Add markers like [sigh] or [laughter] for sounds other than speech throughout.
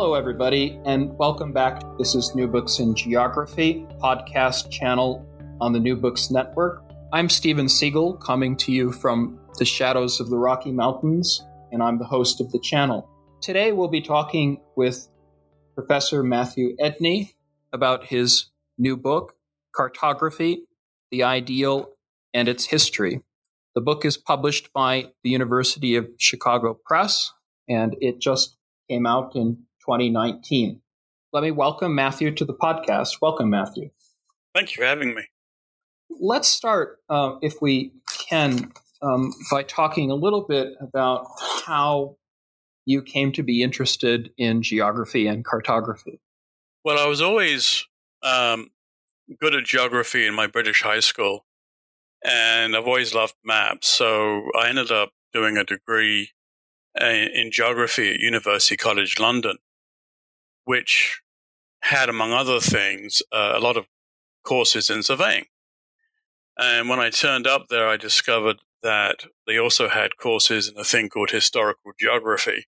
Hello, everybody, and welcome back. This is New Books in Geography podcast channel on the New Books Network. I'm Steven Seegel, coming to you from the shadows of the Rocky Mountains, and I'm the host of the channel. Today, we'll be talking with Professor Matthew Edney about his new book, Cartography The Ideal and Its History. The book is published by the University of Chicago Press, and it just came out in 2019. Let me welcome Matthew to the podcast. Welcome, Matthew. Thank you for having me. Let's start, uh, if we can, um, by talking a little bit about how you came to be interested in geography and cartography. Well, I was always um, good at geography in my British high school, and I've always loved maps. So I ended up doing a degree uh, in geography at University College London which had, among other things, uh, a lot of courses in surveying. And when I turned up there, I discovered that they also had courses in a thing called historical geography.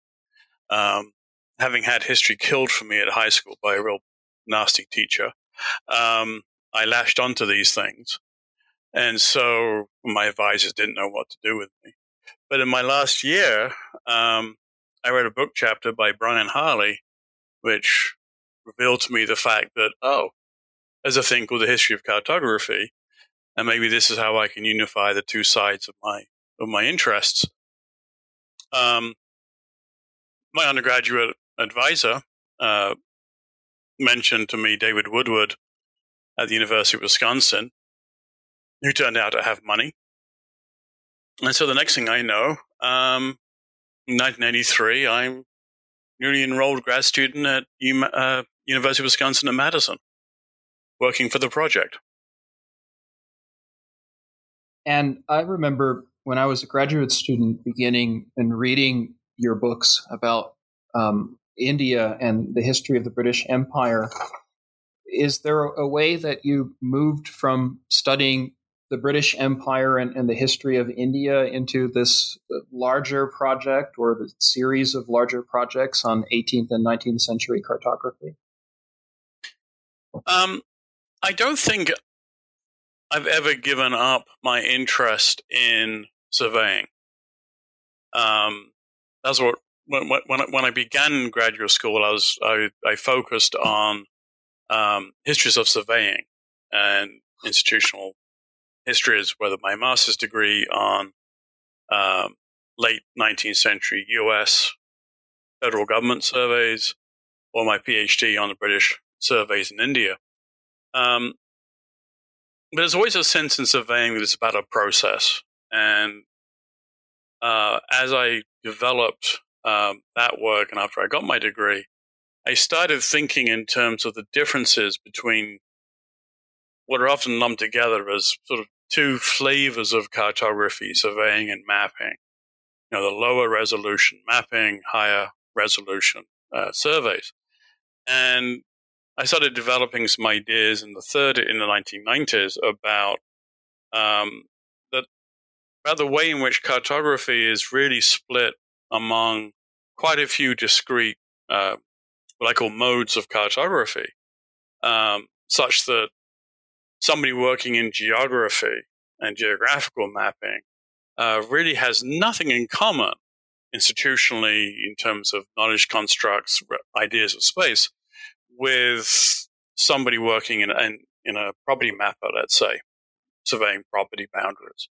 Um, having had history killed for me at high school by a real nasty teacher, um, I latched onto these things. And so my advisors didn't know what to do with me. But in my last year, um, I read a book chapter by Brian Harley which revealed to me the fact that, oh, there's a thing called the history of cartography. And maybe this is how I can unify the two sides of my, of my interests. Um, my undergraduate advisor, uh, mentioned to me David Woodward at the University of Wisconsin, who turned out to have money. And so the next thing I know, um, 1983, I'm newly enrolled grad student at uh, University of Wisconsin at Madison, working for the project. And I remember when I was a graduate student beginning and reading your books about um, India and the history of the British Empire. Is there a way that you moved from studying the British Empire and, and, the history of India into this larger project or the series of larger projects on 18th and 19th century cartography? Um, I don't think I've ever given up my interest in surveying. Um, that's what when when when I began graduate school, I was I, I focused on um, histories of surveying and institutional history is whether my master's degree on um, late 19th century US federal government surveys or my PhD on the British surveys in India. Um, but there's always a sense in surveying that it's about a process. And uh, as I developed um, that work and after I got my degree, I started thinking in terms of the differences between what are often lumped together as sort of two flavors of cartography, surveying and mapping. You know, the lower resolution mapping, higher resolution uh, surveys. And I started developing some ideas in the third in the 1990s about um, that about the way in which cartography is really split among quite a few discrete uh, what I call modes of cartography, um, such that somebody working in geography and geographical mapping uh, really has nothing in common institutionally in terms of knowledge constructs, ideas of space, with somebody working in, in, in a property mapper, let's say, surveying property boundaries,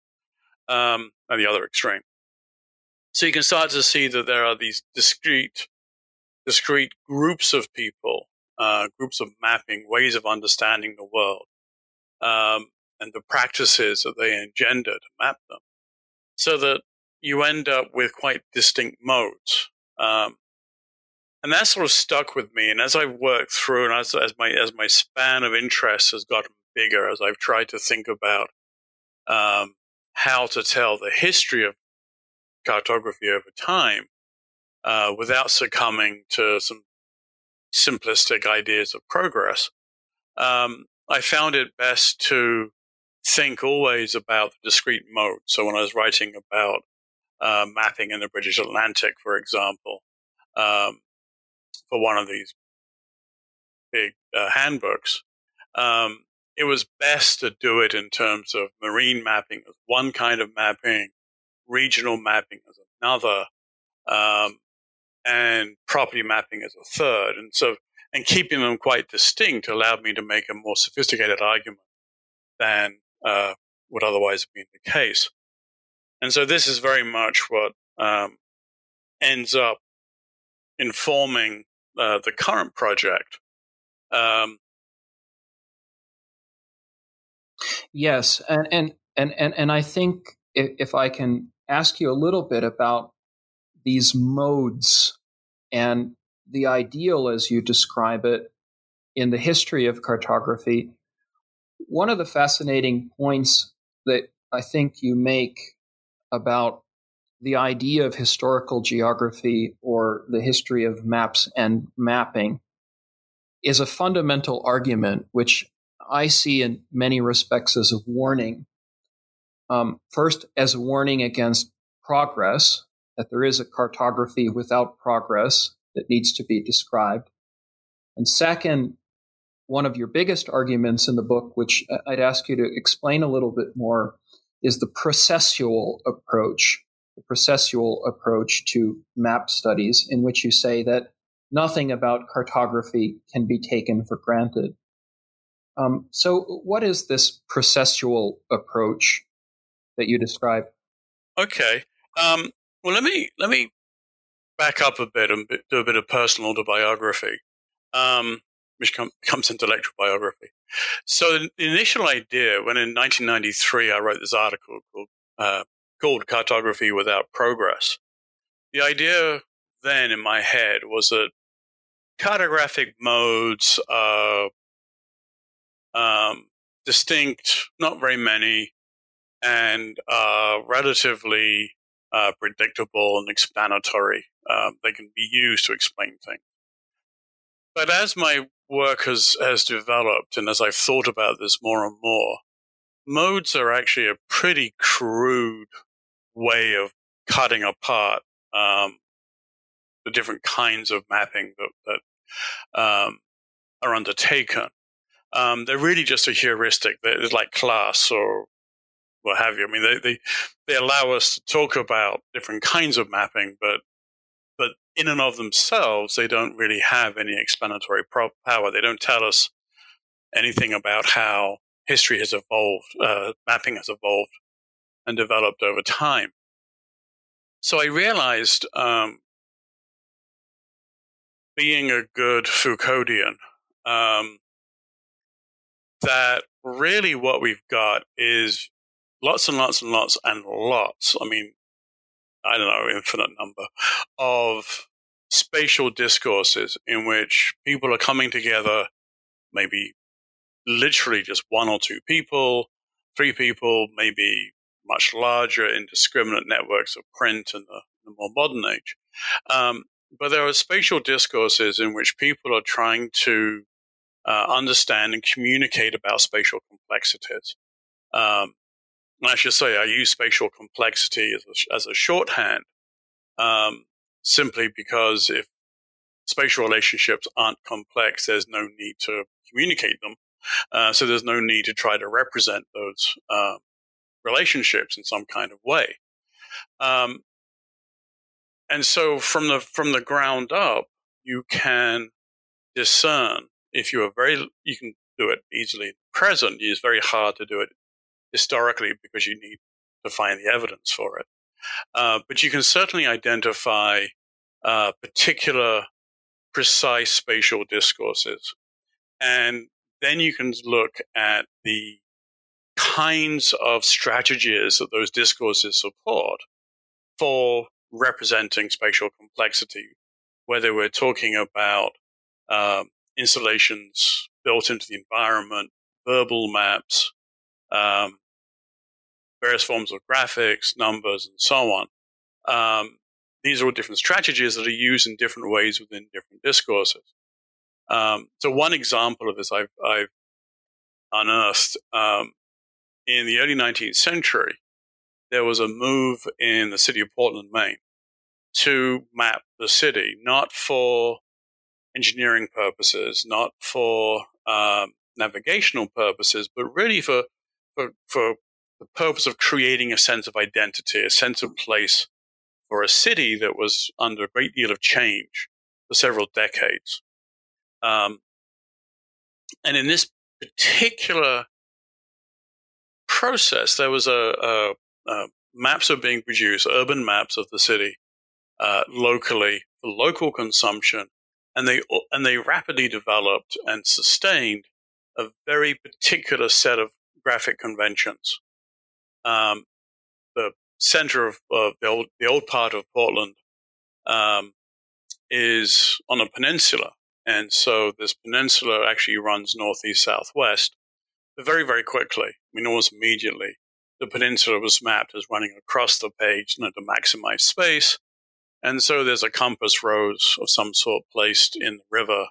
um, at the other extreme. So you can start to see that there are these discrete, discrete groups of people, uh, groups of mapping, ways of understanding the world, um, and the practices that they engender to map them, so that you end up with quite distinct modes. Um, and that sort of stuck with me. And as I've worked through, and as, as my as my span of interest has gotten bigger, as I've tried to think about um, how to tell the history of cartography over time uh, without succumbing to some simplistic ideas of progress, um, I found it best to think always about the discrete mode. So when I was writing about uh, mapping in the British Atlantic, for example, um, for one of these big uh, handbooks, um, it was best to do it in terms of marine mapping as one kind of mapping, regional mapping as another, um, and property mapping as a third. And so, and keeping them quite distinct allowed me to make a more sophisticated argument than uh, would otherwise have been the case. And so this is very much what um, ends up informing uh, the current project. Um, yes, and, and and and and I think if, if I can ask you a little bit about these modes and the ideal as you describe it in the history of cartography. One of the fascinating points that I think you make about the idea of historical geography or the history of maps and mapping is a fundamental argument, which I see in many respects as a warning. Um, first, as a warning against progress, that there is a cartography without progress that needs to be described. And second, one of your biggest arguments in the book, which I'd ask you to explain a little bit more, is the processual approach, the processual approach to map studies, in which you say that nothing about cartography can be taken for granted. Um, so, what is this processual approach that you describe? Okay. Um, well, let me let me back up a bit and do a bit of personal autobiography, um, which com- into intellectual biography. So the initial idea, when in 1993 I wrote this article called, uh, called "Cartography Without Progress," the idea then in my head was that cartographic modes are um, distinct, not very many, and are relatively uh, predictable and explanatory. Um, they can be used to explain things. But as my work has, has developed and as I've thought about this more and more, modes are actually a pretty crude way of cutting apart um, the different kinds of mapping that, that um, are undertaken. Um, they're really just a heuristic. It's like class or what have you. I mean, they, they, they allow us to talk about different kinds of mapping, but in and of themselves, they don't really have any explanatory pro- power. They don't tell us anything about how history has evolved, uh, mapping has evolved and developed over time. So I realized, um, being a good Foucauldian, um, that really what we've got is lots and lots and lots and lots. I mean, I don't know, infinite number of spatial discourses in which people are coming together, maybe literally just one or two people, three people, maybe much larger indiscriminate networks of print in the, the more modern age. Um, but there are spatial discourses in which people are trying to uh, understand and communicate about spatial complexities. Um, I should say I use spatial complexity as a, as a shorthand, um, simply because if spatial relationships aren't complex, there's no need to communicate them. Uh, so there's no need to try to represent those uh, relationships in some kind of way. Um, and so from the from the ground up, you can discern if you are very you can do it easily. Present it's very hard to do it historically because you need to find the evidence for it. Uh, but you can certainly identify uh, particular precise spatial discourses. And then you can look at the kinds of strategies that those discourses support for representing spatial complexity, whether we're talking about um, installations built into the environment, verbal maps, um, various forms of graphics, numbers, and so on. Um, these are all different strategies that are used in different ways within different discourses. Um, so one example of this I've, I've unearthed um, in the early 19th century, there was a move in the city of Portland, Maine, to map the city, not for engineering purposes, not for um, navigational purposes, but really for, for, for the purpose of creating a sense of identity, a sense of place for a city that was under a great deal of change for several decades. Um, and in this particular process, there was a, a, a maps are being produced, urban maps of the city, uh, locally for local consumption, and they and they rapidly developed and sustained a very particular set of graphic conventions. Um, the center of, of, the old the old part of Portland um, is on a peninsula, and so this peninsula actually runs northeast southwest. But very very quickly, I mean almost immediately, the peninsula was mapped as running across the page you know, to maximize space. And so there's a compass rose of some sort placed in the river,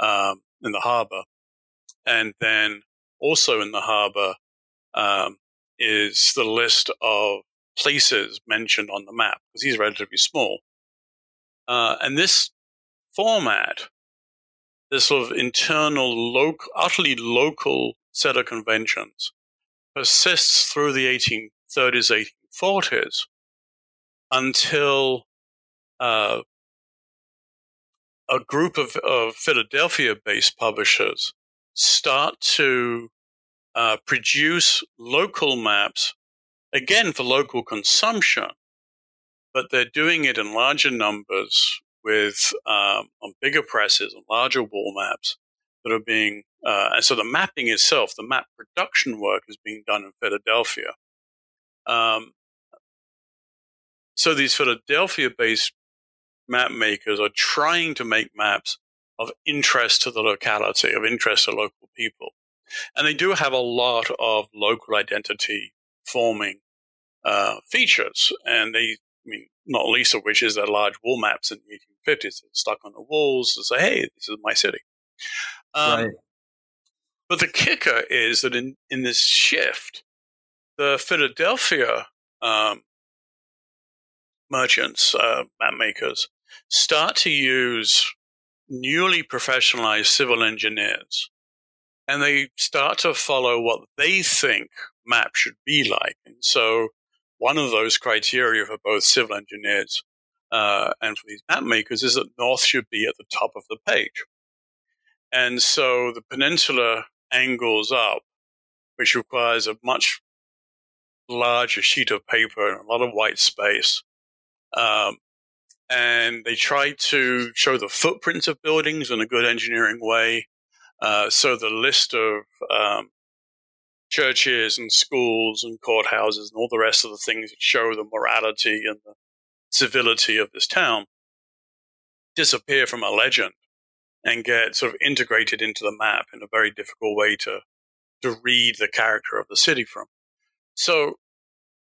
um, in the harbor. And then also in the harbor um, is the list of places mentioned on the map, because these are relatively small. Uh, and this format, this sort of internal, local, utterly local set of conventions, persists through the 1830s, 1840s until uh, a group of, of Philadelphia based publishers start to uh, produce local maps, again for local consumption, but they're doing it in larger numbers with um, on bigger presses and larger wall maps that are being uh, and so the mapping itself, the map production work is being done in Philadelphia. Um, so these Philadelphia based map makers are trying to make maps of interest to the locality, of interest to local people. And they do have a lot of local identity forming uh, features. And they, I mean, not least of which is their large wall maps in the 1850s stuck on the walls to say, hey, this is my city. Um, right. But the kicker is that in, in this shift, the Philadelphia um, merchants, uh, map makers, start to use newly professionalized civil engineers and they start to follow what they think map should be like. And so one of those criteria for both civil engineers uh, and for these map makers is that north should be at the top of the page. And so the peninsula angles up, which requires a much larger sheet of paper and a lot of white space. Um, and they try to show the footprints of buildings in a good engineering way. Uh, so the list of um, churches and schools and courthouses and all the rest of the things that show the morality and the civility of this town disappear from a legend and get sort of integrated into the map in a very difficult way to to read the character of the city from. So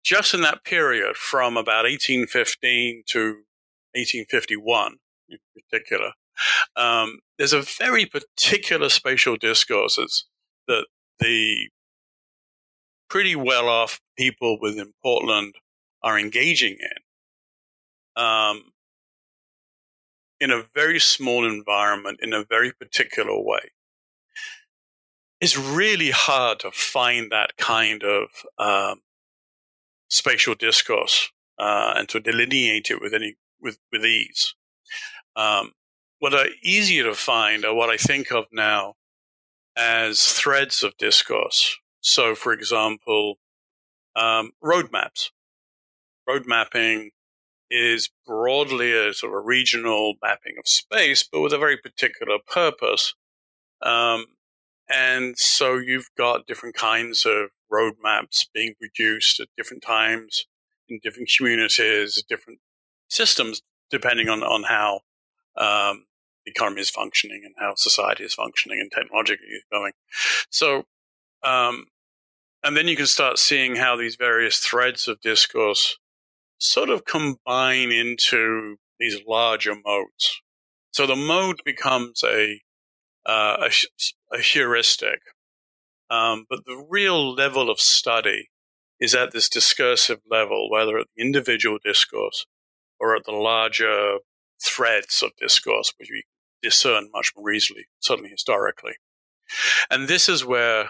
just in that period from about 1815 to 1851 in particular, um, there's a very particular spatial discourses that the pretty well off people within Portland are engaging in um, in a very small environment in a very particular way. It's really hard to find that kind of um, spatial discourse uh, and to delineate it with any with with ease. Um, what are easier to find are what I think of now as threads of discourse. So, for example, um, roadmaps. Road mapping is broadly a sort of a regional mapping of space, but with a very particular purpose. Um, and so you've got different kinds of roadmaps being produced at different times in different communities, different systems, depending on, on how um, the economy is functioning and how society is functioning and technologically is going. So, um, and then you can start seeing how these various threads of discourse sort of combine into these larger modes. So the mode becomes a uh, a, a, heuristic, um, but the real level of study is at this discursive level, whether at the individual discourse or at the larger threads of discourse, which we discern much more easily, certainly historically. And this is where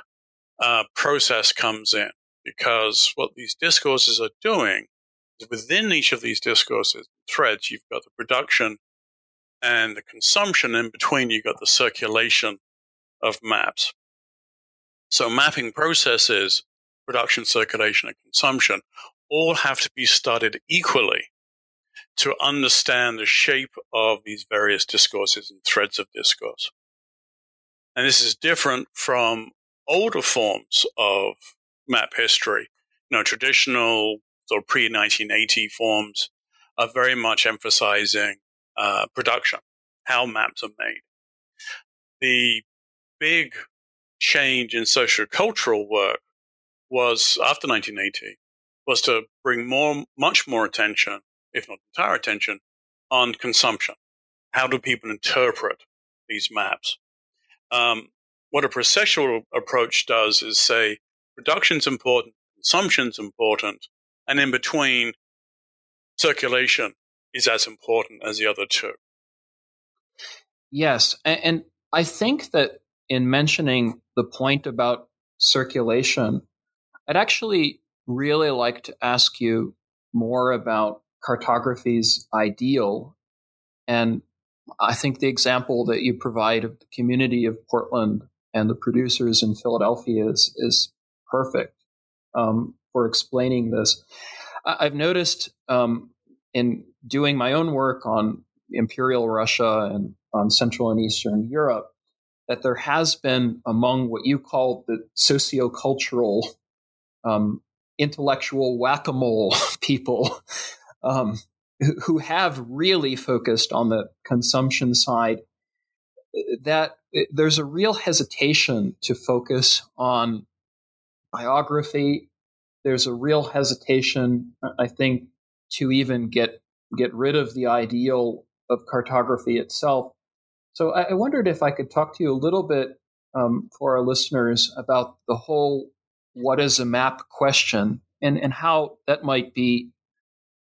uh, process comes in, because what these discourses are doing is within each of these discourses, threads, you've got the production and the consumption. In between, you've got the circulation of maps. So mapping processes, production, circulation, and consumption all have to be studied equally to understand the shape of these various discourses and threads of discourse. And this is different from older forms of map history. You know, traditional of pre 1980 forms are very much emphasizing uh, production, how maps are made. The big change in social cultural work was after 1980 was to bring more, much more attention if not entire attention, on consumption. How do people interpret these maps? Um, what a processual approach does is say production's important, consumption's important, and in between, circulation is as important as the other two. Yes, and, and I think that in mentioning the point about circulation, I'd actually really like to ask you more about cartography's ideal. And I think the example that you provide of the community of Portland and the producers in Philadelphia is, is perfect um, for explaining this. I, have noticed um, in doing my own work on Imperial Russia and on Central and Eastern Europe that there has been among what you call the sociocultural um, intellectual whack-a-mole [laughs] people um, who have really focused on the consumption side, that there's a real hesitation to focus on biography. There's a real hesitation, I think, to even get get rid of the ideal of cartography itself. So I, wondered if I could talk to you a little bit um, for our listeners about the whole "what is a map?" question and and how that might be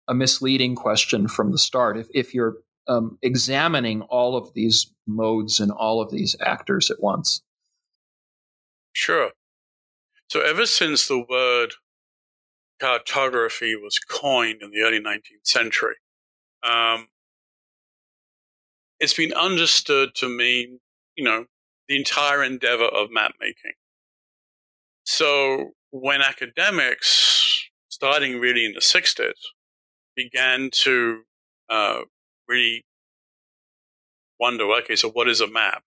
a misleading question from the start. If, if you're um, examining all of these modes and all of these actors at once. Sure. So, ever since the word cartography was coined in the early 19th century, um, it's been understood to mean, you know, the entire endeavor of map making. So, when academics, starting really in the 60s, began to uh, really wonder, okay, so what is a map?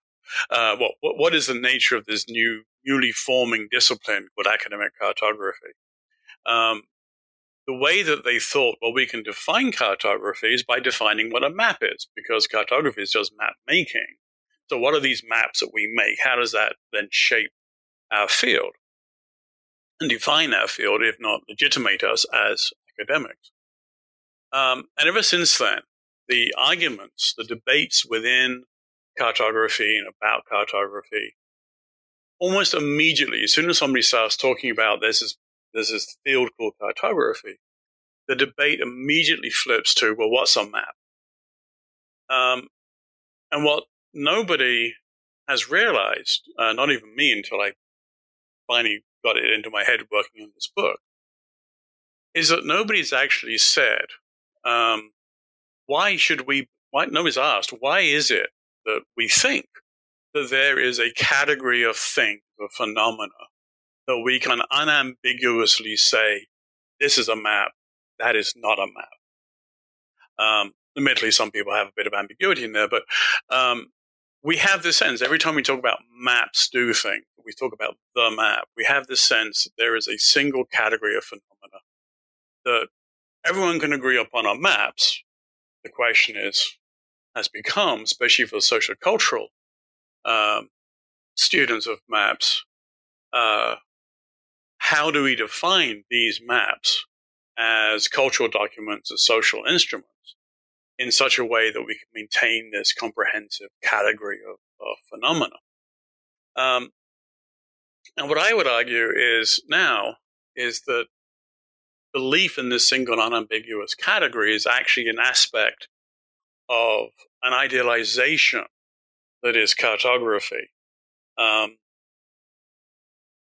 Uh, what, what is the nature of this new, newly forming discipline called academic cartography? Um, the way that they thought, well, we can define cartography is by defining what a map is, because cartography is just map making. So, what are these maps that we make? How does that then shape our field and define our field, if not legitimate us as academics? Um, and ever since then, the arguments, the debates within cartography and about cartography, almost immediately, as soon as somebody starts talking about this, there's this field called cartography, the debate immediately flips to, well, what's a map? Um, and what nobody has realized, uh, not even me until I finally got it into my head working on this book, is that nobody's actually said, um, why should we, why, nobody's asked, why is it that we think that there is a category of things, of phenomena, that we can unambiguously say, this is a map, that is not a map. Um, admittedly, some people have a bit of ambiguity in there, but um, we have this sense every time we talk about maps do things, we talk about the map, we have this sense that there is a single category of phenomena that everyone can agree upon our maps. The question is, has become, especially for social cultural um, students of maps, uh, how do we define these maps as cultural documents, as social instruments, in such a way that we can maintain this comprehensive category of, of phenomena? Um, and what I would argue is now is that belief in this single unambiguous category is actually an aspect of an idealization that is cartography. Um,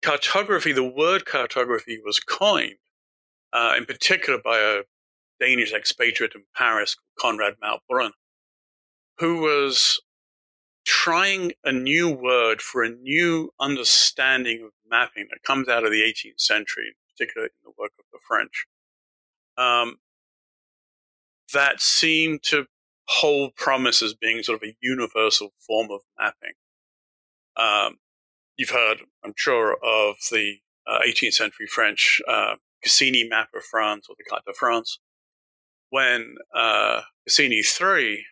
cartography, the word cartography was coined uh, in particular by a Danish expatriate in Paris, Conrad Malte-Brun, who was trying a new word for a new understanding of mapping that comes out of the 18th century, in particular in the work of the French, um, that seemed to hold promise as being sort of a universal form of mapping. Um, you've heard, I'm sure, of the uh, 18th century French uh, Cassini map of France or the Carte de France. When uh, Cassini III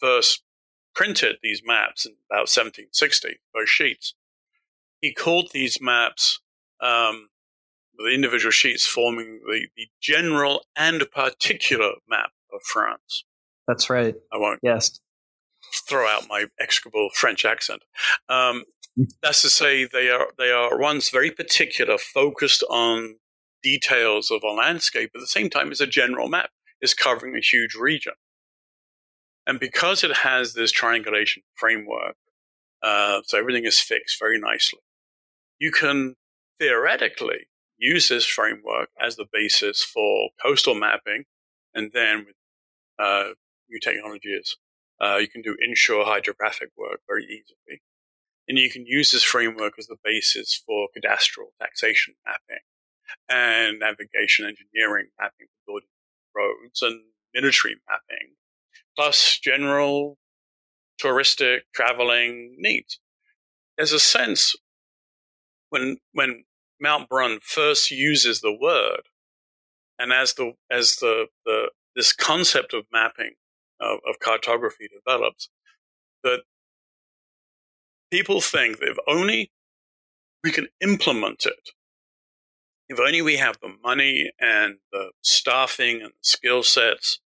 first printed these maps in about 1760, those sheets, he called these maps um, the individual sheets forming the, the general and particular map of France. That's right. I won't. Yes. Throw out my execrable French accent. Um, that's to say, they are they are ones very particular, focused on details of a landscape. At the same time, as a general map is covering a huge region, and because it has this triangulation framework, uh, so everything is fixed very nicely. You can theoretically use this framework as the basis for coastal mapping, and then with uh, new technologies, uh, you can do inshore hydrographic work very easily. And you can use this framework as the basis for cadastral taxation mapping and navigation engineering mapping for building roads and military mapping, plus general touristic traveling needs. There's a sense when when Malte-Brun first uses the word, and as the as the, the this concept of mapping of, of cartography develops, that people think that if only we can implement it, if only we have the money and the staffing and the skill sets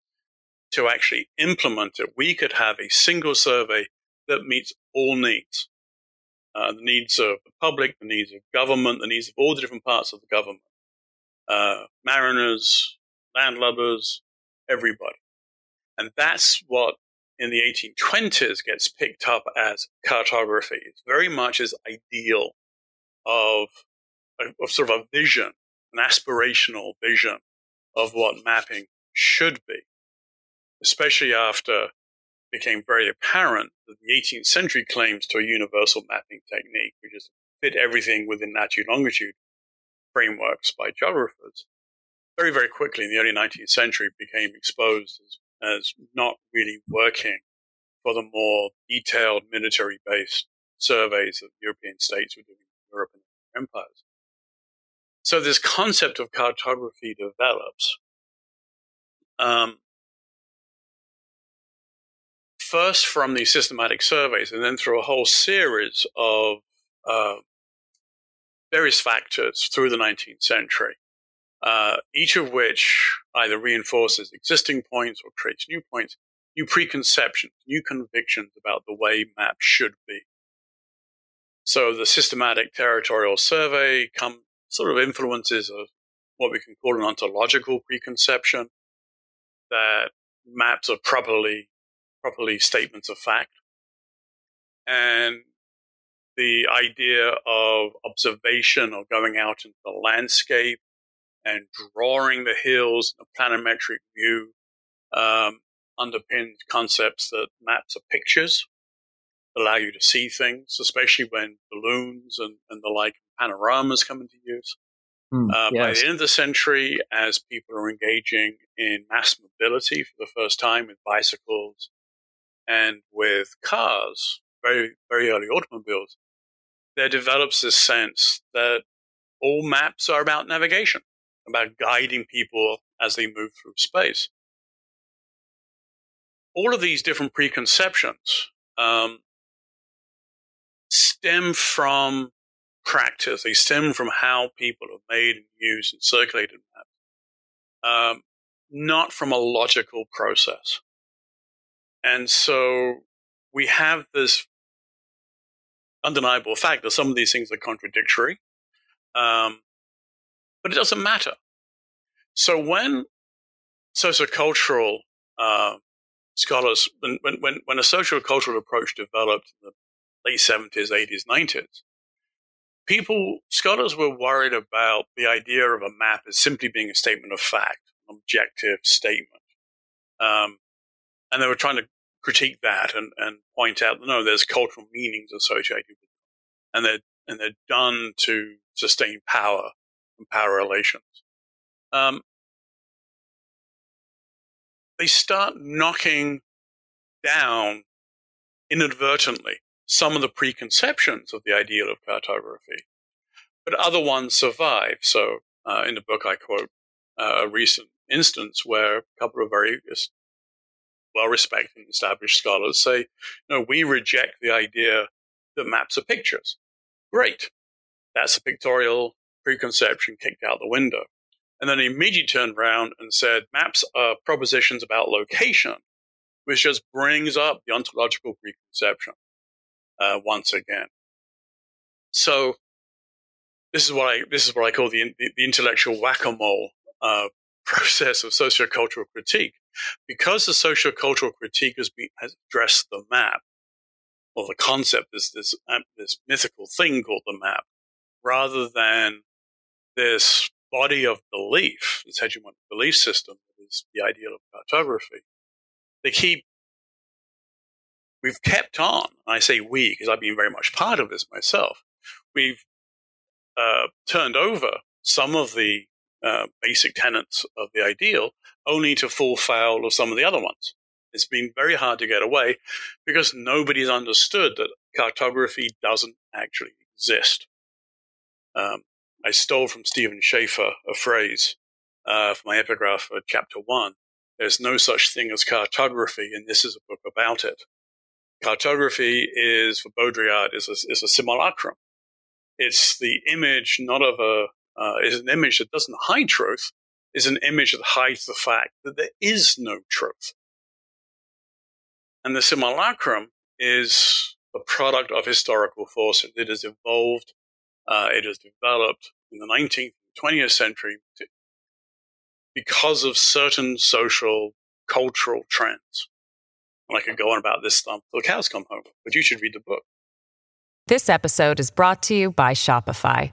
to actually implement it, we could have a single survey that meets all needs. Uh, the needs of the public, the needs of government, the needs of all the different parts of the government, uh, mariners, landlubbers, everybody. And that's what in the 1820s gets picked up as cartography. It's very much as ideal of, of sort of a vision, an aspirational vision of what mapping should be, especially after became very apparent that the 18th century claims to a universal mapping technique, which is fit everything within latitude longitude frameworks by geographers, very, very quickly in the early 19th century became exposed as, as not really working for the more detailed military based surveys that European states were doing in Europe and empires. So this concept of cartography develops. Um, first from these systematic surveys and then through a whole series of uh, various factors through the 19th century, uh, each of which either reinforces existing points or creates new points, new preconceptions, new convictions about the way maps should be. So the systematic territorial survey come, sort of influences of what we can call an ontological preconception that maps are properly properly statements of fact. And the idea of observation or going out into the landscape and drawing the hills in a planimetric view um, underpins concepts that maps are pictures, allow you to see things, especially when balloons and, and the like panoramas come into use. Mm, uh, yes. By the end of the century, as people are engaging in mass mobility for the first time with bicycles and with cars, very, very early automobiles, there develops this sense that all maps are about navigation, about guiding people as they move through space. All of these different preconceptions um, stem from practice. They stem from how people have made and used and circulated maps, um, not from a logical process. And so we have this undeniable fact that some of these things are contradictory, um, but it doesn't matter. So when sociocultural uh, scholars, when, when, when a sociocultural approach developed in the late 70s, 80s, 90s, people, scholars were worried about the idea of a map as simply being a statement of fact, an objective statement. Um, and they were trying to critique that and, and point out, no, there's cultural meanings associated with them. And they're, and they're done to sustain power and power relations. Um, they start knocking down inadvertently some of the preconceptions of the ideal of cartography, but other ones survive. So, uh, in the book, I quote uh, a recent instance where a couple of very well respected established scholars say, no, we reject the idea that maps are pictures. Great. That's a pictorial preconception kicked out the window. And then he immediately turned around and said, maps are propositions about location, which just brings up the ontological preconception uh, once again. So this is what I this is what I call the the, intellectual whack a mole uh, [laughs] process of sociocultural critique, because the social cultural critique has been has addressed the map or the concept is this uh, this mythical thing called the map, rather than this body of belief, this hegemonic belief system that is the ideal of cartography. They keep we've kept on. I say we because I've been very much part of this myself. We've uh, turned over some of the uh, basic tenets of the ideal, only to fall foul of some of the other ones. It's been very hard to get away because nobody's understood that cartography doesn't actually exist. Um, I stole from Stephen Schaeffer a phrase uh, for my epigraph for chapter one. There's no such thing as cartography, and this is a book about it. Cartography is, for Baudrillard, is a, is a simulacrum. It's the image not of a, uh, is an image that doesn't hide truth, is an image that hides the fact that there is no truth. And the simulacrum is a product of historical forces. It has evolved, uh, it has developed in the 19th and 20th century because of certain social, cultural trends. And I could go on about this stuff till the cows come home, but you should read the book. This episode is brought to you by Shopify.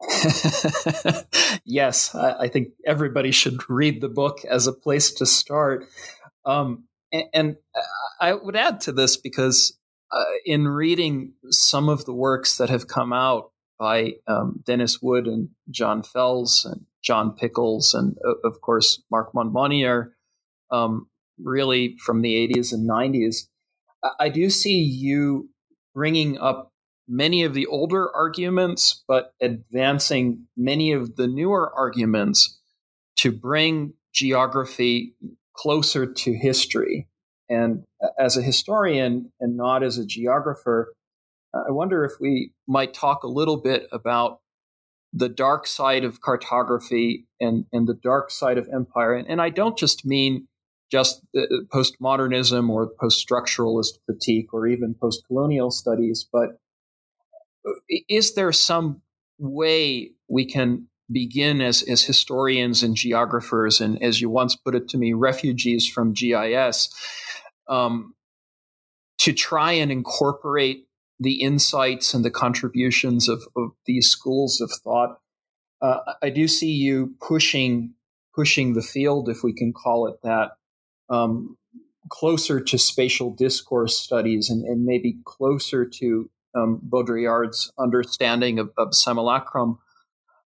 [laughs] yes, I, I, think everybody should read the book as a place to start. Um, and, and, I would add to this because uh, in reading some of the works that have come out by um, Denis Wood and John Fels and John Pickles and uh, of course Mark Monmonier, um, really from the 80s and 90s, I do see you bringing up many of the older arguments, but advancing many of the newer arguments to bring geography closer to history. And as a historian and not as a geographer, I wonder if we might talk a little bit about the dark side of cartography and, and the dark side of empire. And, and I don't just mean just uh, postmodernism or post-structuralist critique or even post-colonial studies, but is there some way we can begin as, as historians and geographers and as you once put it to me refugees from gis um, to try and incorporate the insights and the contributions of, of these schools of thought? Uh, i do see you pushing pushing the field if we can call it that um, closer to spatial discourse studies and, and maybe closer to um, Baudrillard's understanding of, of simulacrum.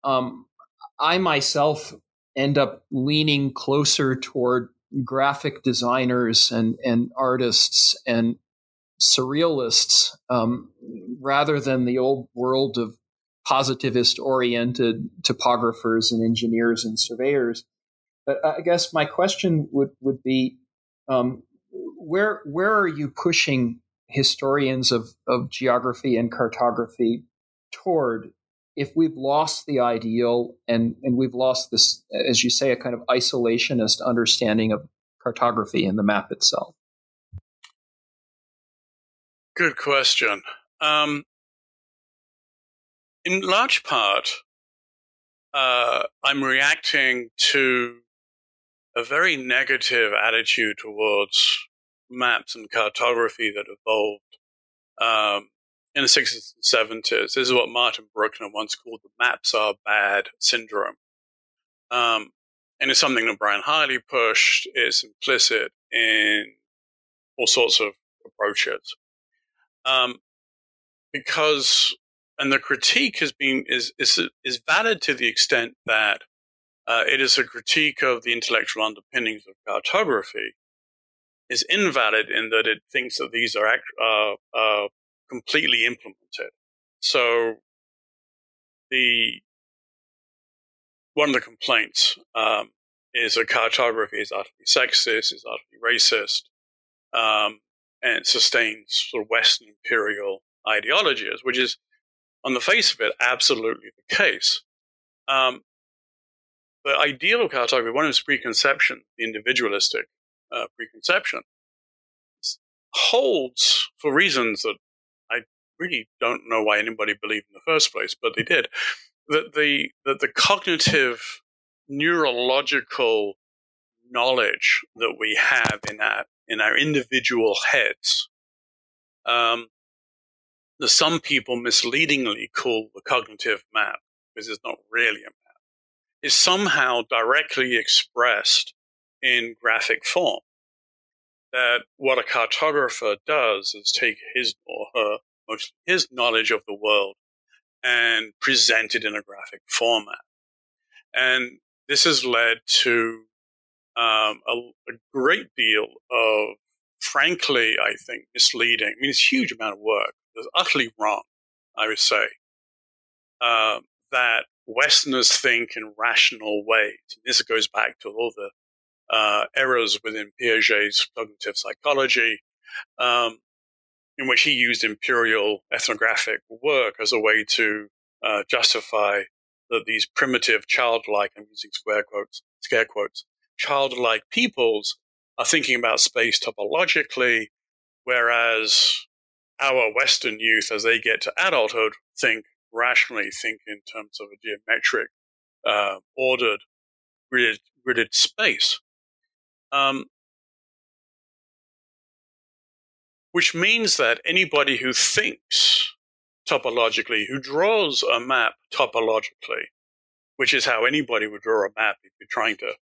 Um, I myself end up leaning closer toward graphic designers and, and artists and surrealists um, rather than the old world of positivist oriented topographers and engineers and surveyors. But I guess my question would, would be um, where, where are you pushing historians of, of geography and cartography toward if we've lost the ideal and, and we've lost this, as you say, a kind of isolationist understanding of cartography and the map itself? Good question. Um, in large part, uh, I'm reacting to a very negative attitude towards maps and cartography that evolved um, in the 60s and 70s. This is what Martin Bruckner once called the maps are bad syndrome. Um, and it's something that Brian Harley pushed. It's implicit in all sorts of approaches. Um, because, and the critique has been, is, is, is valid to the extent that uh, it is a critique of the intellectual underpinnings of cartography is invalid in that it thinks that these are uh, uh, completely implemented. So the one of the complaints um, is that cartography is utterly sexist, is utterly racist, um, and it sustains sort of Western imperial ideologies, which is, on the face of it, absolutely the case. Um, the ideal of cartography, one of its preconceptions, the individualistic uh, preconception holds for reasons that I really don't know why anybody believed in the first place, but they did. That the that the cognitive neurological knowledge that we have in our in our individual heads, um, that some people misleadingly call the cognitive map because it's not really a map, is somehow directly expressed in graphic form. That what a cartographer does is take his or her, most his knowledge of the world and present it in a graphic format. And this has led to um, a, a, great deal of, frankly, I think, misleading. I mean, it's a huge amount of work. It's utterly wrong, I would say, uh, that Westerners think in rational ways. This goes back to all the uh, errors within Piaget's cognitive psychology, um, in which he used imperial ethnographic work as a way to uh, justify that these primitive, childlike, I'm using square quotes, scare quotes, childlike peoples are thinking about space topologically, whereas our Western youth, as they get to adulthood, think rationally, think in terms of a geometric, uh, ordered, gridded, gridded space. Um, which means that anybody who thinks topologically, who draws a map topologically, which is how anybody would draw a map if you're trying to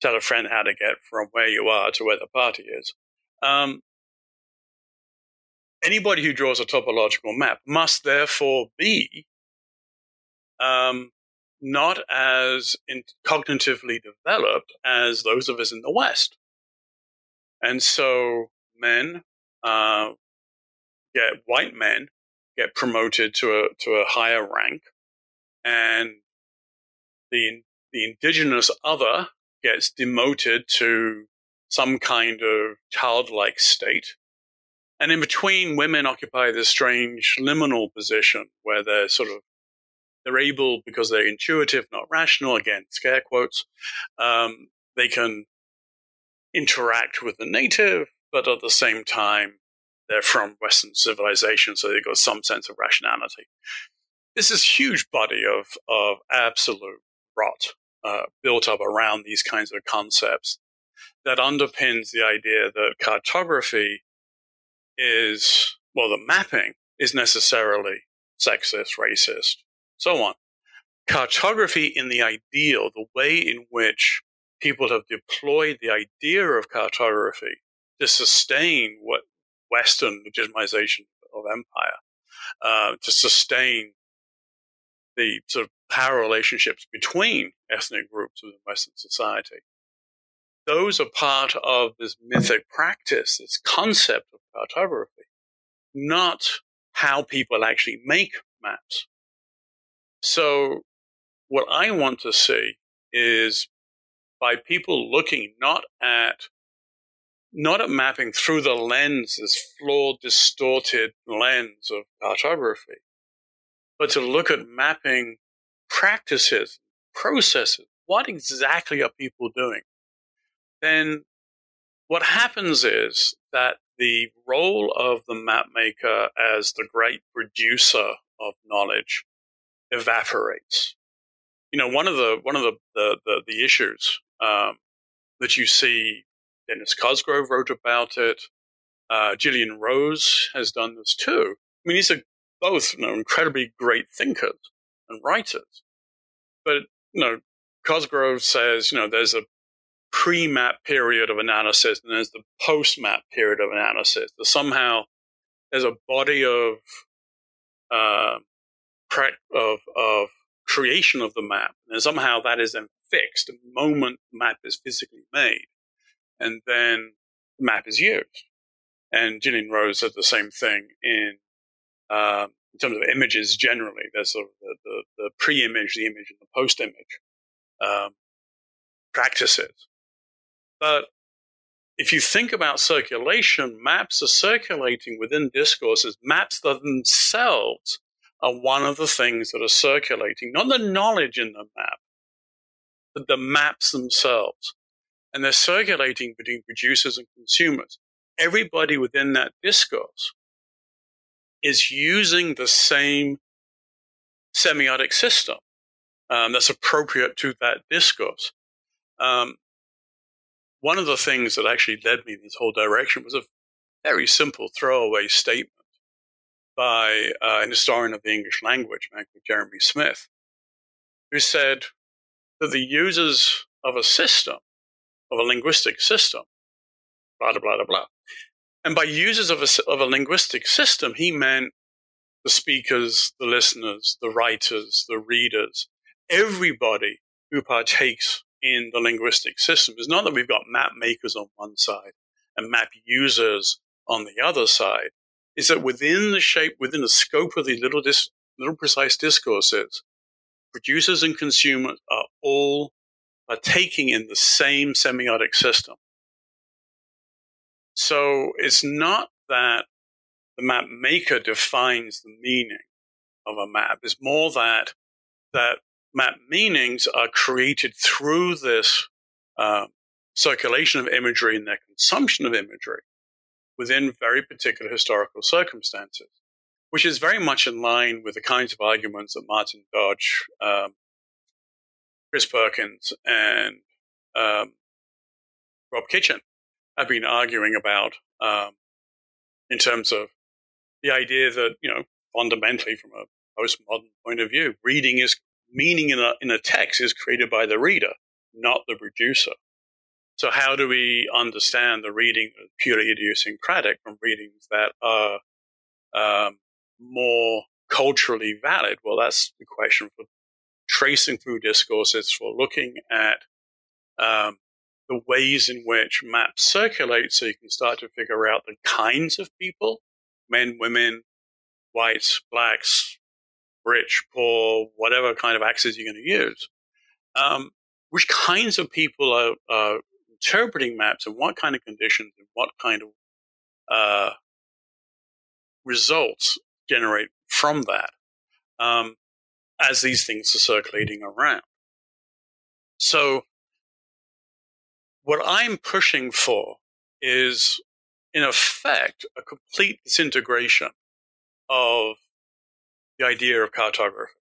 tell a friend how to get from where you are to where the party is. Um, anybody who draws a topological map must therefore be um, not as cognitively developed as those of us in the West. And so men uh, get white men get promoted to a to a higher rank, and the the indigenous other gets demoted to some kind of childlike state. And in between, women occupy this strange liminal position where they're sort of they're able, because they're intuitive, not rational, again, scare quotes, um, they can interact with the native, but at the same time, they're from Western civilization, so they've got some sense of rationality. This is huge body of, of absolute rot uh, built up around these kinds of concepts that underpins the idea that cartography is, well, the mapping is necessarily sexist, racist, so on. Cartography in the ideal, the way in which people have deployed the idea of cartography to sustain what Western legitimization of empire, uh, to sustain the sort of power relationships between ethnic groups within Western society. Those are part of this mythic practice, this concept of cartography, not how people actually make maps. So what I want to see is by people looking not at not at mapping through the lens, this flawed, distorted lens of cartography, but to look at mapping practices, processes. What exactly are people doing? Then what happens is that the role of the map maker as the great producer of knowledge evaporates. You know, one of the one of the the, the, the issues um, that you see, Denis Cosgrove wrote about it. Uh, Gillian Rose has done this too. I mean, these are both you know, incredibly great thinkers and writers. But, you know, Cosgrove says, you know, there's a pre-map period of analysis and there's the post-map period of analysis. That somehow there's a body of, uh, of, of creation of the map. And somehow that is then fixed the moment the map is physically made. And then the map is used. And Gillian Rose said the same thing in um, in terms of images generally. There's sort of the, the, the pre-image, the image, and the post-image um, practices. But if you think about circulation, maps are circulating within discourses. Maps themselves are one of the things that are circulating, not the knowledge in the map, but the maps themselves. And they're circulating between producers and consumers. Everybody within that discourse is using the same semiotic system um, that's appropriate to that discourse. Um, one of the things that actually led me in this whole direction was a very simple throwaway statement by uh, an historian of the English language, man Jeremy Smith, who said that the users of a system, of a linguistic system, blah, blah, blah, blah, and by users of a, of a linguistic system, he meant the speakers, the listeners, the writers, the readers, everybody who partakes in the linguistic system. It's not that we've got map makers on one side and map users on the other side. Is that within the shape, within the scope of the little, dis, little precise discourses, producers and consumers are all partaking in the same semiotic system. So it's not that the map maker defines the meaning of a map. It's more that that map meanings are created through this uh, circulation of imagery and their consumption of imagery within very particular historical circumstances, which is very much in line with the kinds of arguments that Martin Dodge, um, Chris Perkins, and um, Rob Kitchin have been arguing about um, in terms of the idea that, you know, fundamentally from a postmodern point of view, reading is meaning in a, in a text is created by the reader, not the producer. So how do we understand the reading purely idiosyncratic from readings that are um, more culturally valid? Well, that's the question for tracing through discourses, for looking at um, the ways in which maps circulate so you can start to figure out the kinds of people men, women, whites, blacks, rich, poor, whatever kind of axes you're going to use. Um, which kinds of people are, are, interpreting maps and what kind of conditions and what kind of uh, results generate from that um, as these things are circulating around. So what I'm pushing for is, in effect, a complete disintegration of the idea of cartography.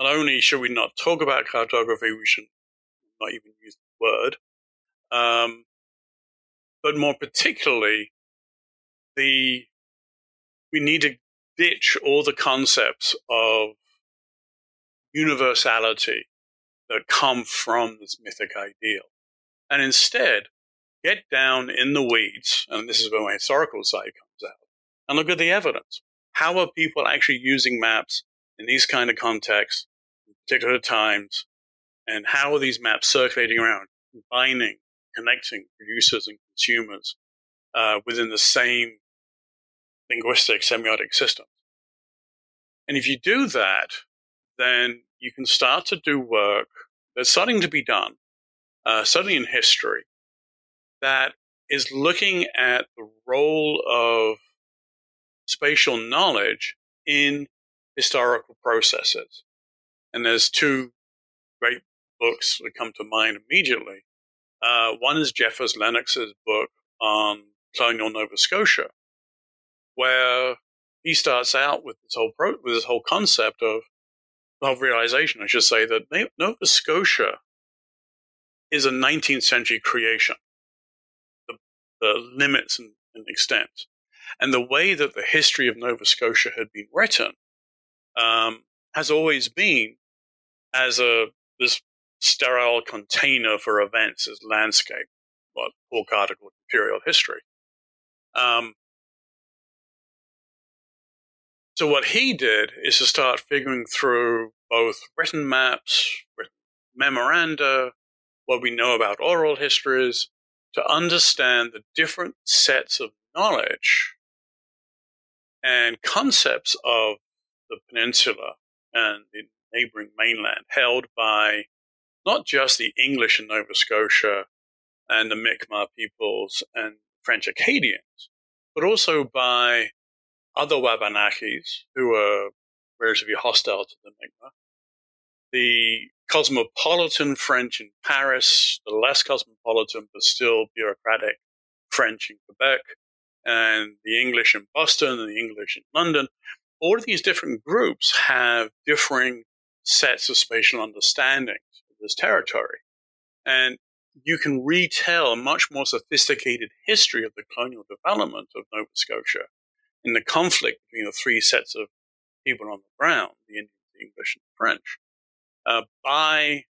Not only should we not talk about cartography, we should not even use the word, um, but more particularly, the we need to ditch all the concepts of universality that come from this mythic ideal. And instead, get down in the weeds, and this is where my historical side comes out, and look at the evidence. How are people actually using maps in these kind of contexts, particular times, and how are these maps circulating around, combining, connecting producers and consumers uh, within the same linguistic semiotic system. And if you do that, then you can start to do work that's starting to be done, uh, certainly in history, that is looking at the role of spatial knowledge in historical processes. And there's two great books that come to mind immediately. Uh, one is Jeffers Lennox's book on colonial Nova Scotia, where he starts out with this whole pro- with this whole concept of of realization, I should say, that Nova Scotia is a 19th century creation. The, the limits and, and extent, and the way that the history of Nova Scotia had been written um, has always been as a this sterile container for events as landscape, Paul Carter called imperial history. Um, so what he did is to start figuring through both written maps, written memoranda, what we know about oral histories, to understand the different sets of knowledge and concepts of the peninsula and the neighboring mainland held by not just the English in Nova Scotia and the Mi'kmaq peoples and French Acadians, but also by other Wabanakis who were relatively hostile to the Mi'kmaq, the cosmopolitan French in Paris, the less cosmopolitan but still bureaucratic French in Quebec, and the English in Boston and the English in London. All of these different groups have differing sets of spatial understandings this territory. And you can retell a much more sophisticated history of the colonial development of Nova Scotia in the conflict between the three sets of people on the ground, the Indians, the English, and the French, uh, by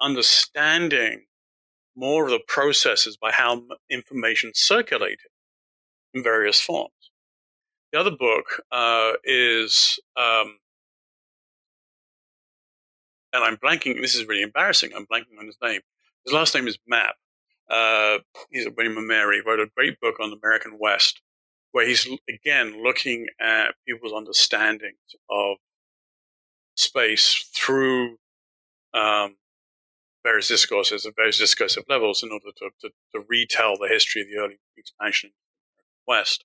understanding more of the processes by how information circulated in various forms. The other book uh, is, um, and I'm blanking, this is really embarrassing, I'm blanking on his name. His last name is Mapp. Uh, he's a William and Mary, wrote a great book on the American West where he's again looking at people's understandings of space through um, various discourses at various discursive levels in order to, to, to, retell the history of the early expansion of the West.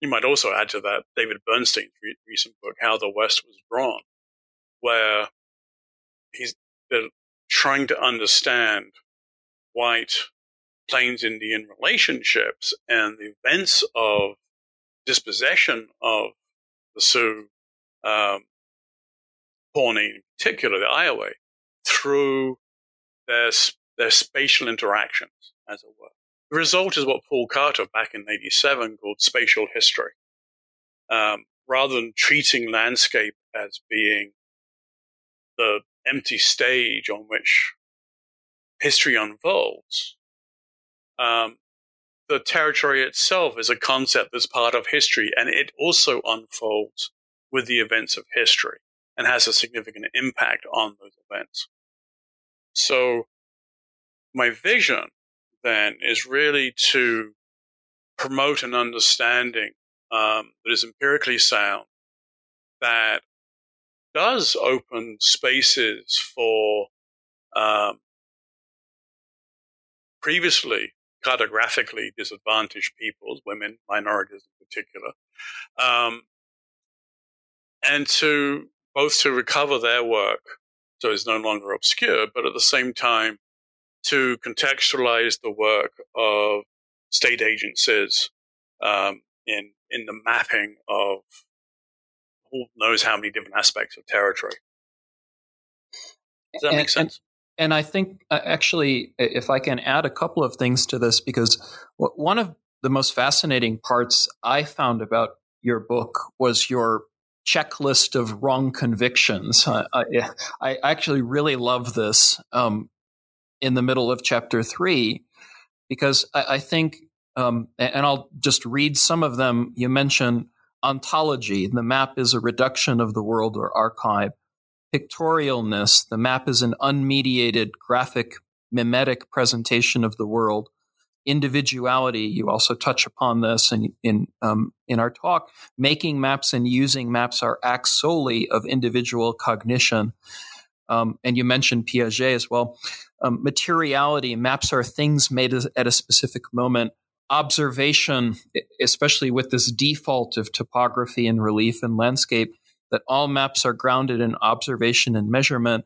You might also add to that David Bernstein's recent book, How the West Was Drawn, where he's trying to understand white Plains Indian relationships and the events of dispossession of the Sioux, um, Pawnee in particular, the Iowa, through their, their spatial interactions, as it were. The result is what Paul Carter back in 87 called spatial history. Um, rather than treating landscape as being the empty stage on which history unfolds, um, the territory itself is a concept that's part of history, and it also unfolds with the events of history and has a significant impact on those events. So, my vision then is really to promote an understanding um, that is empirically sound, that does open spaces for um, previously cartographically disadvantaged peoples, women, minorities in particular, um, and to both to recover their work so it's no longer obscure, but at the same time to contextualize the work of state agencies um, in in the mapping of knows how many different aspects of territory. Does that and, make sense? And, and I think uh, actually, if I can add a couple of things to this, because one of the most fascinating parts I found about your book was your checklist of wrong convictions. I, I, I actually really love this um, in the middle of chapter three because I, I think, um, and I'll just read some of them. You mention ontology. The map is a reduction of the world or archive. Pictorialness. The map is an unmediated graphic mimetic presentation of the world individuality. You also touch upon this in in um, in our talk. Making maps and using maps are acts solely of individual cognition. Um, and you mentioned Piaget as well. Um, materiality maps are things made at a specific moment. Observation, especially with this default of topography and relief and landscape, that all maps are grounded in observation and measurement.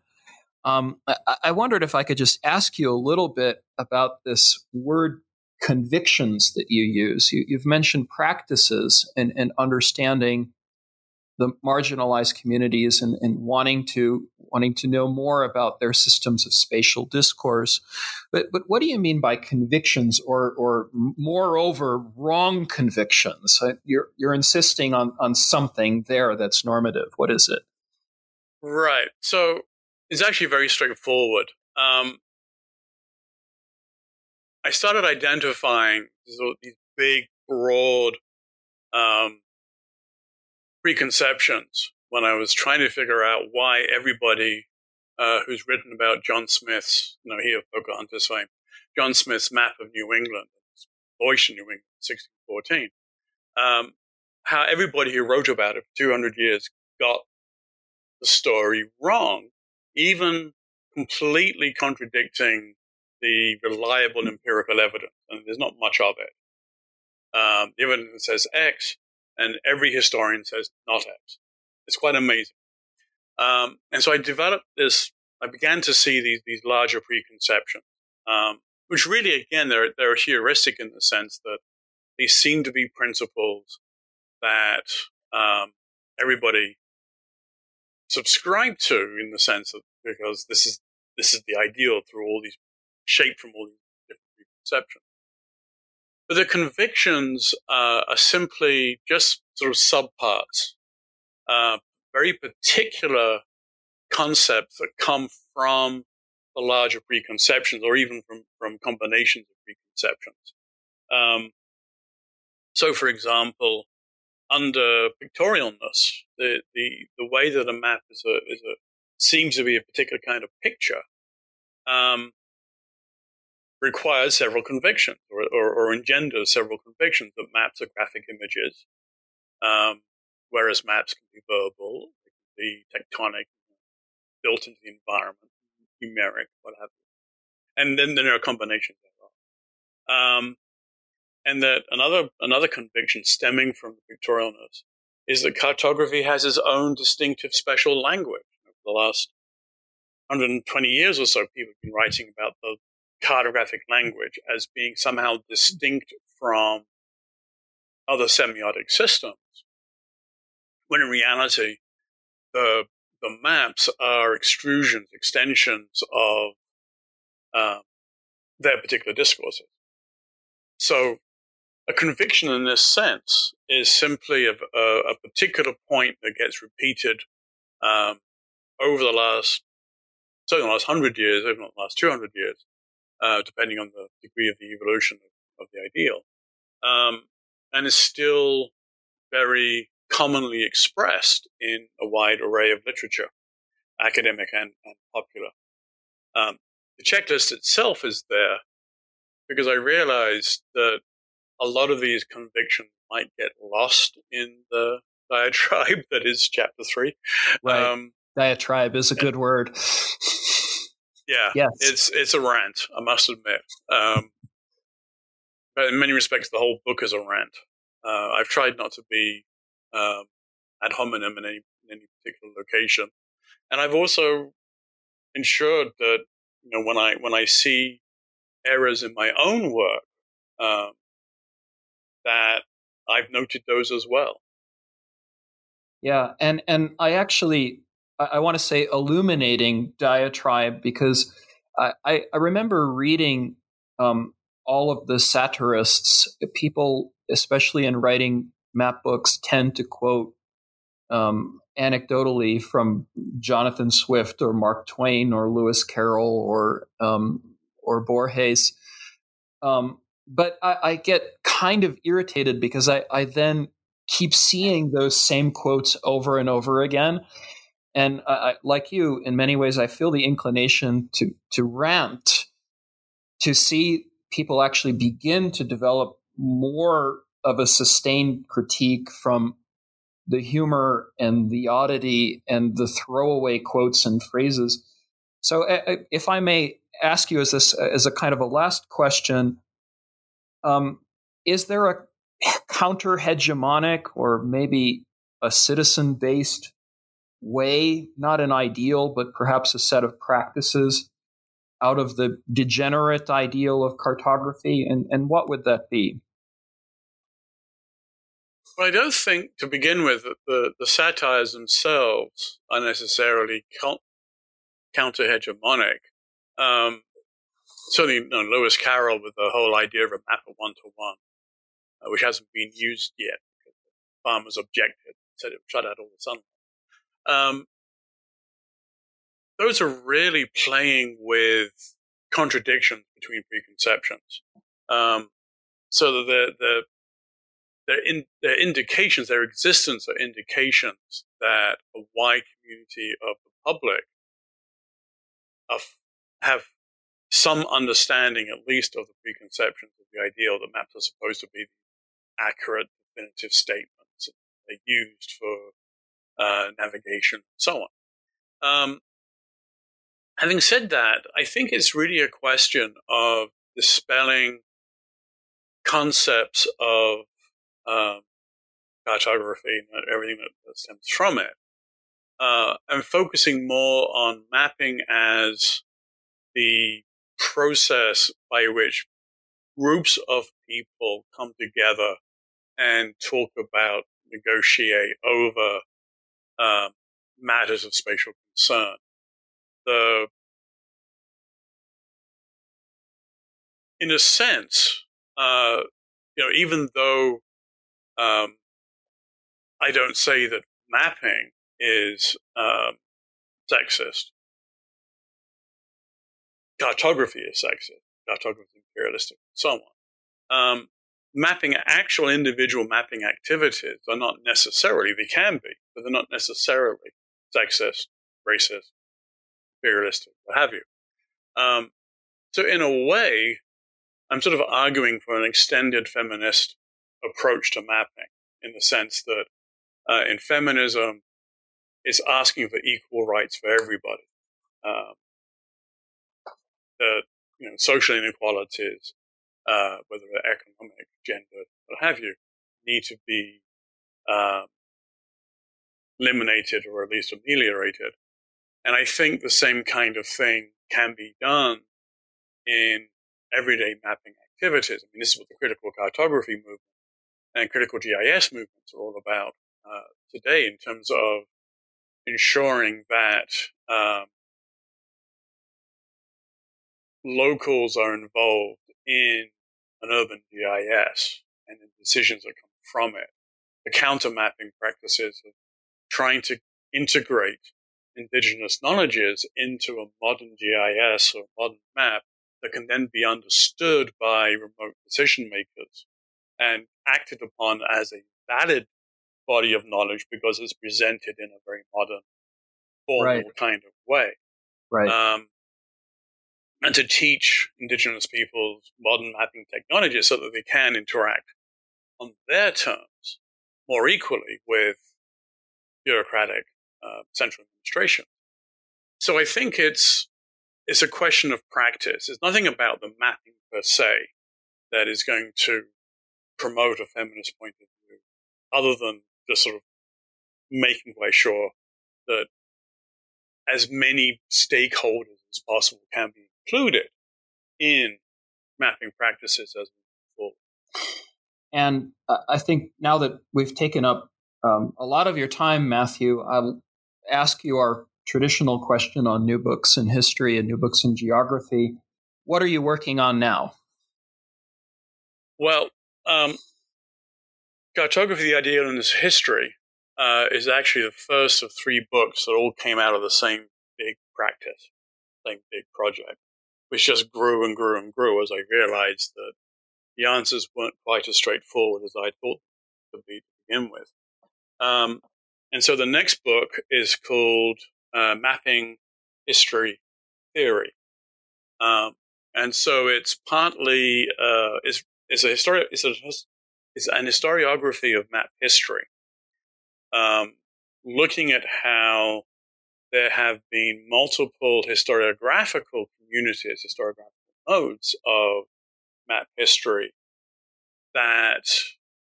Um, I, I, wondered if I could just ask you a little bit about this word convictions that you use. You, have mentioned practices and, and, understanding the marginalized communities and, and, wanting to wanting to know more about their systems of spatial discourse. But but what do you mean by convictions or or moreover wrong convictions? You're you're insisting on on something there that's normative. What is it? Right. So it's actually very straightforward. Um, I started identifying these big, broad um, preconceptions when I was trying to figure out why everybody uh, who's written about John Smith's, you know, he of Pocahontas fame, John Smith's map of New England, in New England, 1614, um, how everybody who wrote about it for 200 years got the story wrong, even completely contradicting the reliable empirical evidence, and there's not much of it. Um, the evidence says X, and every historian says not X. It's quite amazing. Um, and so I developed this. I began to see these these larger preconceptions, um, which really, again, they're they're heuristic in the sense that these seem to be principles that um, everybody subscribe to, in the sense of because this is this is the ideal through all these shaped from all these different preconceptions. But the convictions uh, are simply just sort of subparts, uh, very particular concepts that come from the larger preconceptions or even from, from combinations of preconceptions. Um, so, for example, under pictorialness, the, the, the way that a map is a, is a, seems to be a particular kind of picture, um, requires several convictions or, or, or, engenders several convictions that maps are graphic images, um, whereas maps can be verbal, they can be tectonic, built into the environment, numeric, what have you. And then, then there are combinations thereof. Um, and that another another conviction stemming from the pictorialness is that cartography has its own distinctive special language. For the last 120 years or so, people have been writing about the cartographic language as being somehow distinct from other semiotic systems, when in reality, the, the maps are extrusions, extensions of uh, their particular discourses. So, a conviction in this sense is simply a, a, a particular point that gets repeated um, over the last, certainly the last hundred years, if not the last 200 years, uh, depending on the degree of the evolution of, of the ideal, um, and is still very commonly expressed in a wide array of literature, academic and, and popular. Um, the checklist itself is there because I realized that a lot of these convictions might get lost in the [laughs] diatribe that is chapter three. Right. Um, diatribe is a good word. [laughs] Yeah, yes. it's it's a rant. I must admit. Um, but in many respects, the whole book is a rant. Uh, I've tried not to be um, ad hominem in any, in any particular location, and I've also ensured that you know when I when I see errors in my own work, um, that I've noted those as well. Yeah, and and I actually I, want to say illuminating diatribe because I, I, I remember reading um, all of the satirists, people, especially in writing map books, tend to quote um, anecdotally from Jonathan Swift or Mark Twain or Lewis Carroll or um, or Borges. Um, but I, I, get kind of irritated because I, I then keep seeing those same quotes over and over again. And I, like you, in many ways, I feel the inclination to to rant to see people actually begin to develop more of a sustained critique from the humor and the oddity and the throwaway quotes and phrases. So, if I may ask you as this as a kind of a last question, um, is there a counter hegemonic or maybe a citizen based way, not an ideal, but perhaps a set of practices out of the degenerate ideal of cartography? And, and what would that be? Well, I don't think, to begin with, that the, the satires themselves are necessarily counter hegemonic. Um, certainly, you know, Lewis Carroll with the whole idea of a map of one to one, which hasn't been used yet farmers objected, said it shut out all the sunlight. Um, those are really playing with contradictions between preconceptions. Um, so the the their, in, their indications, their existence are indications that a wide community of the public of, have some understanding, at least, of the preconceptions of the ideal that maps are supposed to be accurate, definitive statements they're used for uh, navigation, so on. Um, having said that, I think it's really a question of dispelling concepts of um, cartography and everything that, that stems from it, uh, and focusing more on mapping as the process by which groups of people come together and talk about, negotiate over um, matters of spatial concern. The, in a sense, uh, you know, even though um, I don't say that mapping is um, sexist, cartography is sexist, cartography is imperialistic, and so on. Um, mapping actual individual mapping activities are not necessarily, they can be, but they're not necessarily sexist, racist, imperialistic, what have you. Um, so in a way, I'm sort of arguing for an extended feminist approach to mapping in the sense that uh, in feminism, it's asking for equal rights for everybody. Um, the you know, social inequalities, uh, whether they're economic, gender, what have you, need to be um, eliminated or at least ameliorated. And I think the same kind of thing can be done in everyday mapping activities. I mean, this is what the critical cartography movement and critical GIS movements are all about uh, today in terms of ensuring that um, locals are involved in an urban GIS and the decisions that come from it. The counter mapping practices of trying to integrate indigenous knowledges into a modern GIS or modern map that can then be understood by remote decision makers and acted upon as a valid body of knowledge because it's presented in a very modern, formal right. kind of way. Right. Um, and to teach indigenous peoples modern mapping technologies so that they can interact on their terms more equally with bureaucratic uh, central administration. So I think it's it's a question of practice. It's nothing about the mapping per se that is going to promote a feminist point of view, other than just sort of making quite sure that as many stakeholders as possible can be included in mapping practices as we move forward. And I think now that we've taken up um, a lot of your time, Matthew, I'll ask you our traditional question on new books in history and new books in geography. What are you working on now? Well, um, Cartography, the Ideal, and its History uh, is actually the first of three books that all came out of the same big practice, same big project, which just grew and grew and grew as I realized that the answers weren't quite as straightforward as I thought they would be to begin with. Um, and so the next book is called uh, Mapping History Theory. Um, and so it's partly uh, is is a histori- it's, a, an historiography of map history, um, looking at how there have been multiple historiographical communities, historiographical modes of map history that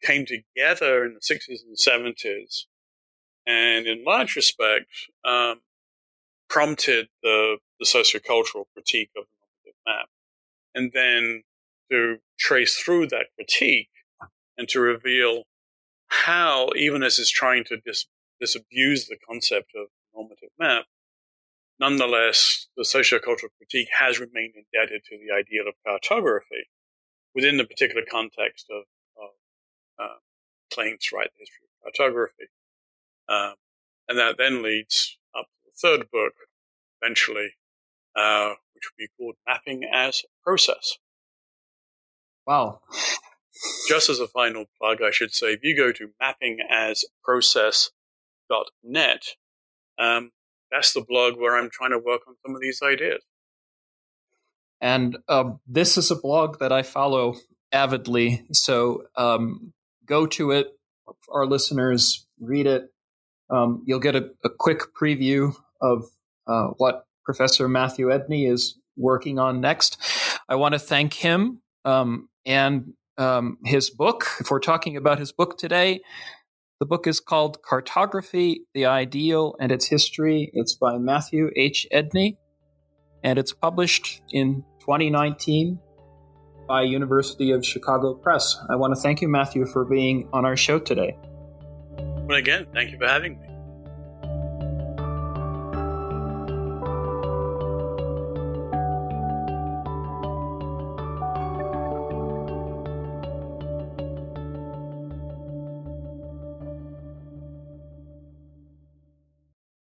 came together in the 60s and 70s, and in large respect um, prompted the, the sociocultural critique of the map. And then to trace through that critique and to reveal how, even as it's trying to dis- disabuse the concept of normative map, nonetheless, the sociocultural critique has remained indebted to the ideal of cartography within the particular context of, of uh, claims to write the history of cartography. Um, and that then leads up to the third book, eventually, uh, which would be called Mapping as Process. Wow. Just as a final plug, I should say, if you go to mappingasprocess.net, um, that's the blog where I'm trying to work on some of these ideas. And uh, this is a blog that I follow avidly. So um, go to it. Our listeners read it. Um, you'll get a, a, quick preview of uh, what Professor Matthew Edney is working on next. I want to thank him um, and um, his book. If we're talking about his book today, the book is called Cartography, the Ideal and Its History. It's by Matthew H. Edney, and it's published in 2019 by University of Chicago Press. I want to thank you, Matthew, for being on our show today. Well, again, thank you for having me.